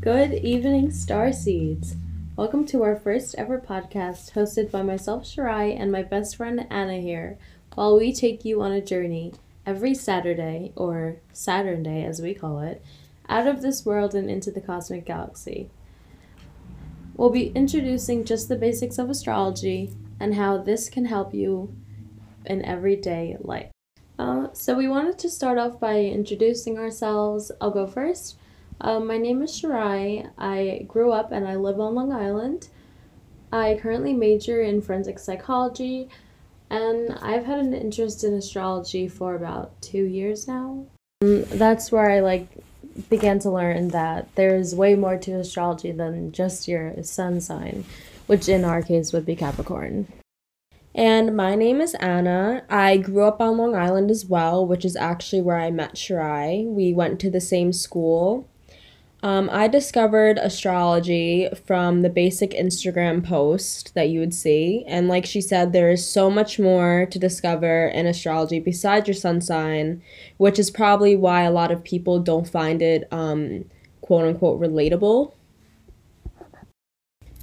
Good evening, star seeds. Welcome to our first ever podcast hosted by myself, Shirai, and my best friend Anna here, while we take you on a journey every Saturday, or Saturn Day as we call it, out of this world and into the cosmic galaxy. We'll be introducing just the basics of astrology and how this can help you in everyday life. Uh, so, we wanted to start off by introducing ourselves. I'll go first. Um, my name is Shirai. I grew up and I live on Long Island. I currently major in forensic psychology, and I've had an interest in astrology for about two years now. Um, that's where I like began to learn that there's way more to astrology than just your sun sign, which in our case would be Capricorn. And my name is Anna. I grew up on Long Island as well, which is actually where I met Shirai. We went to the same school. Um, I discovered astrology from the basic Instagram post that you would see. And like she said, there is so much more to discover in astrology besides your sun sign, which is probably why a lot of people don't find it um, quote unquote relatable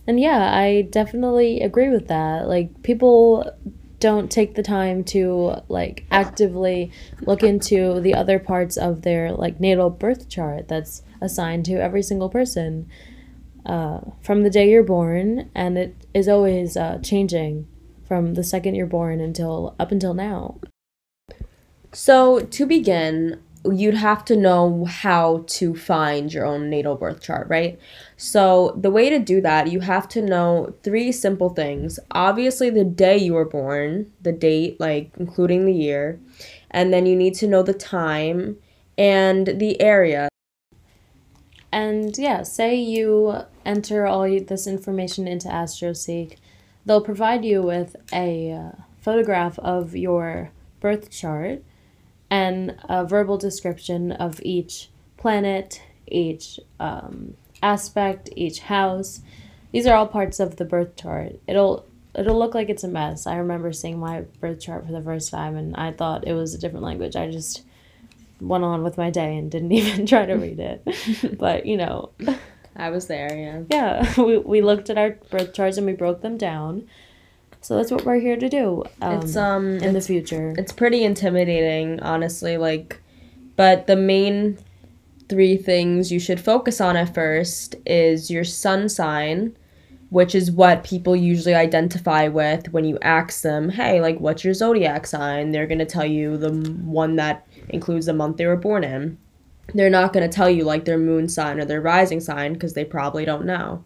and yeah, I definitely agree with that. Like people don't take the time to like actively look into the other parts of their like natal birth chart that's assigned to every single person uh, from the day you're born and it is always uh, changing from the second you're born until up until now. So to begin you'd have to know how to find your own natal birth chart, right? So, the way to do that, you have to know three simple things. Obviously, the day you were born, the date, like including the year, and then you need to know the time and the area. And yeah, say you enter all this information into AstroSeek, they'll provide you with a uh, photograph of your birth chart and a verbal description of each planet, each um, aspect, each house. These are all parts of the birth chart. It'll it'll look like it's a mess. I remember seeing my birth chart for the first time and I thought it was a different language. I just went on with my day and didn't even try to read it. but, you know, I was there, yeah. Yeah, we, we looked at our birth charts and we broke them down so that's what we're here to do. Um, it's um in the future. It's pretty intimidating, honestly. Like, but the main three things you should focus on at first is your sun sign, which is what people usually identify with when you ask them, "Hey, like, what's your zodiac sign?" They're gonna tell you the one that includes the month they were born in. They're not gonna tell you like their moon sign or their rising sign because they probably don't know.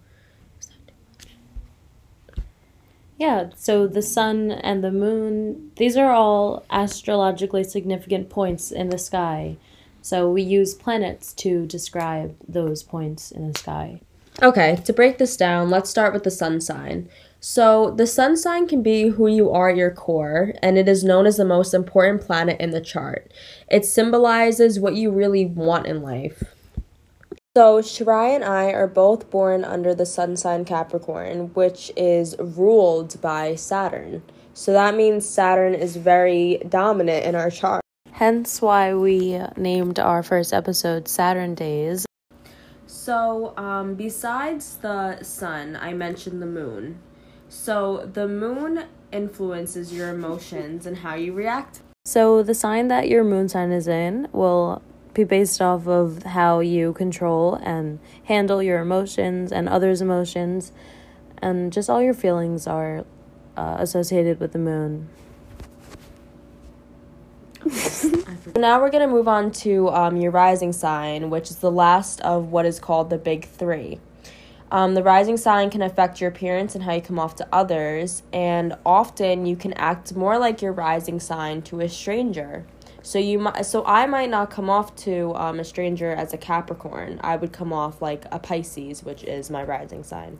Yeah, so the sun and the moon, these are all astrologically significant points in the sky. So we use planets to describe those points in the sky. Okay, to break this down, let's start with the sun sign. So, the sun sign can be who you are at your core, and it is known as the most important planet in the chart. It symbolizes what you really want in life. So, Shirai and I are both born under the sun sign Capricorn, which is ruled by Saturn. So that means Saturn is very dominant in our chart. Hence why we named our first episode Saturn Days. So, um, besides the sun, I mentioned the moon. So, the moon influences your emotions and how you react. So, the sign that your moon sign is in will be based off of how you control and handle your emotions and others' emotions, and just all your feelings are uh, associated with the moon. now we're going to move on to um, your rising sign, which is the last of what is called the big three. Um, the rising sign can affect your appearance and how you come off to others, and often you can act more like your rising sign to a stranger. So you might, so I might not come off to um, a stranger as a Capricorn. I would come off like a Pisces, which is my rising sign.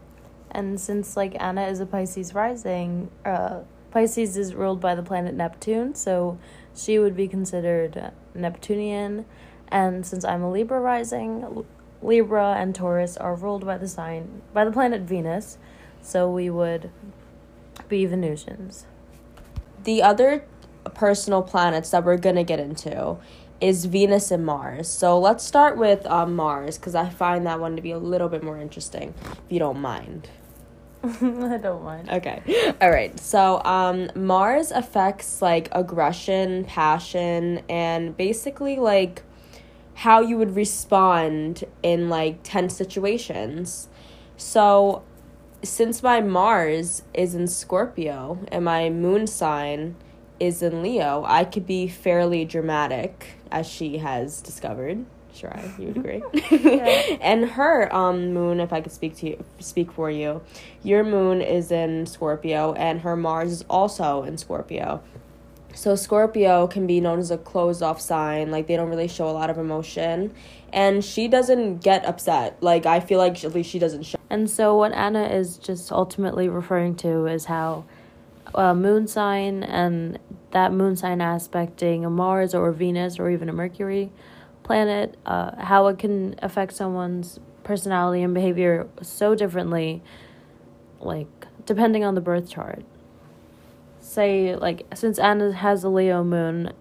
And since like Anna is a Pisces rising, uh, Pisces is ruled by the planet Neptune, so she would be considered Neptunian. And since I'm a Libra rising, Libra and Taurus are ruled by the sign by the planet Venus, so we would be Venusians. The other personal planets that we're going to get into is Venus and Mars. So let's start with um, Mars because I find that one to be a little bit more interesting, if you don't mind. I don't mind. Okay. All right. So, um, Mars affects like aggression, passion, and basically like how you would respond in like tense situations. So, since my Mars is in Scorpio and my moon sign is in Leo, I could be fairly dramatic, as she has discovered. Sure, I, you would agree. Yeah. and her um moon, if I could speak to you, speak for you, your moon is in Scorpio, and her Mars is also in Scorpio. So Scorpio can be known as a closed off sign, like they don't really show a lot of emotion, and she doesn't get upset. Like I feel like at least she doesn't show. And so, what Anna is just ultimately referring to is how a moon sign and that moon sign aspecting a Mars or Venus or even a Mercury planet, uh, how it can affect someone's personality and behavior so differently, like depending on the birth chart. Say, like, since Anna has a Leo moon,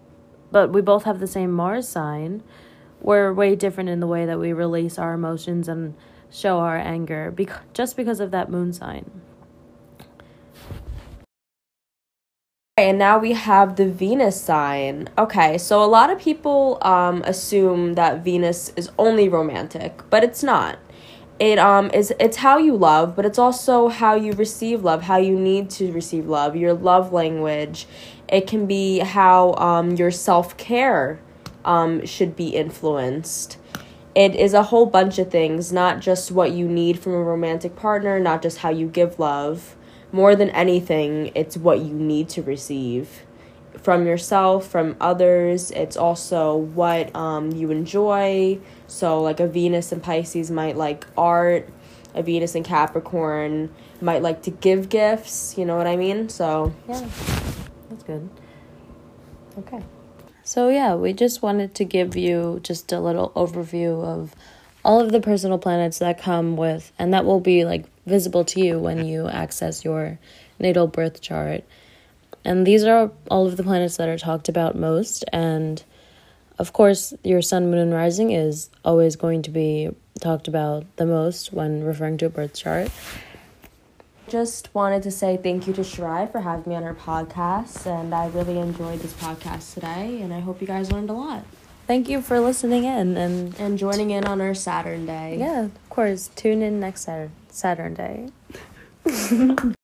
but we both have the same Mars sign, we're way different in the way that we release our emotions and show our anger bec- just because of that moon sign. And now we have the Venus sign. Okay, so a lot of people um, assume that Venus is only romantic, but it's not. It um is it's how you love, but it's also how you receive love, how you need to receive love, your love language. It can be how um your self care um should be influenced. It is a whole bunch of things, not just what you need from a romantic partner, not just how you give love more than anything, it's what you need to receive from yourself, from others. It's also what um, you enjoy. So, like a Venus and Pisces might like art, a Venus and Capricorn might like to give gifts. You know what I mean? So, Yeah, that's good. Okay. So, yeah, we just wanted to give you just a little overview of all of the personal planets that come with, and that will be like visible to you when you access your natal birth chart. And these are all of the planets that are talked about most. And of course, your sun, moon, and rising is always going to be talked about the most when referring to a birth chart. just wanted to say thank you to Shirai for having me on her podcast. And I really enjoyed this podcast today. And I hope you guys learned a lot. Thank you for listening in and And joining in on our Saturn day. Yeah, of course. Tune in next Saturday. Saturday.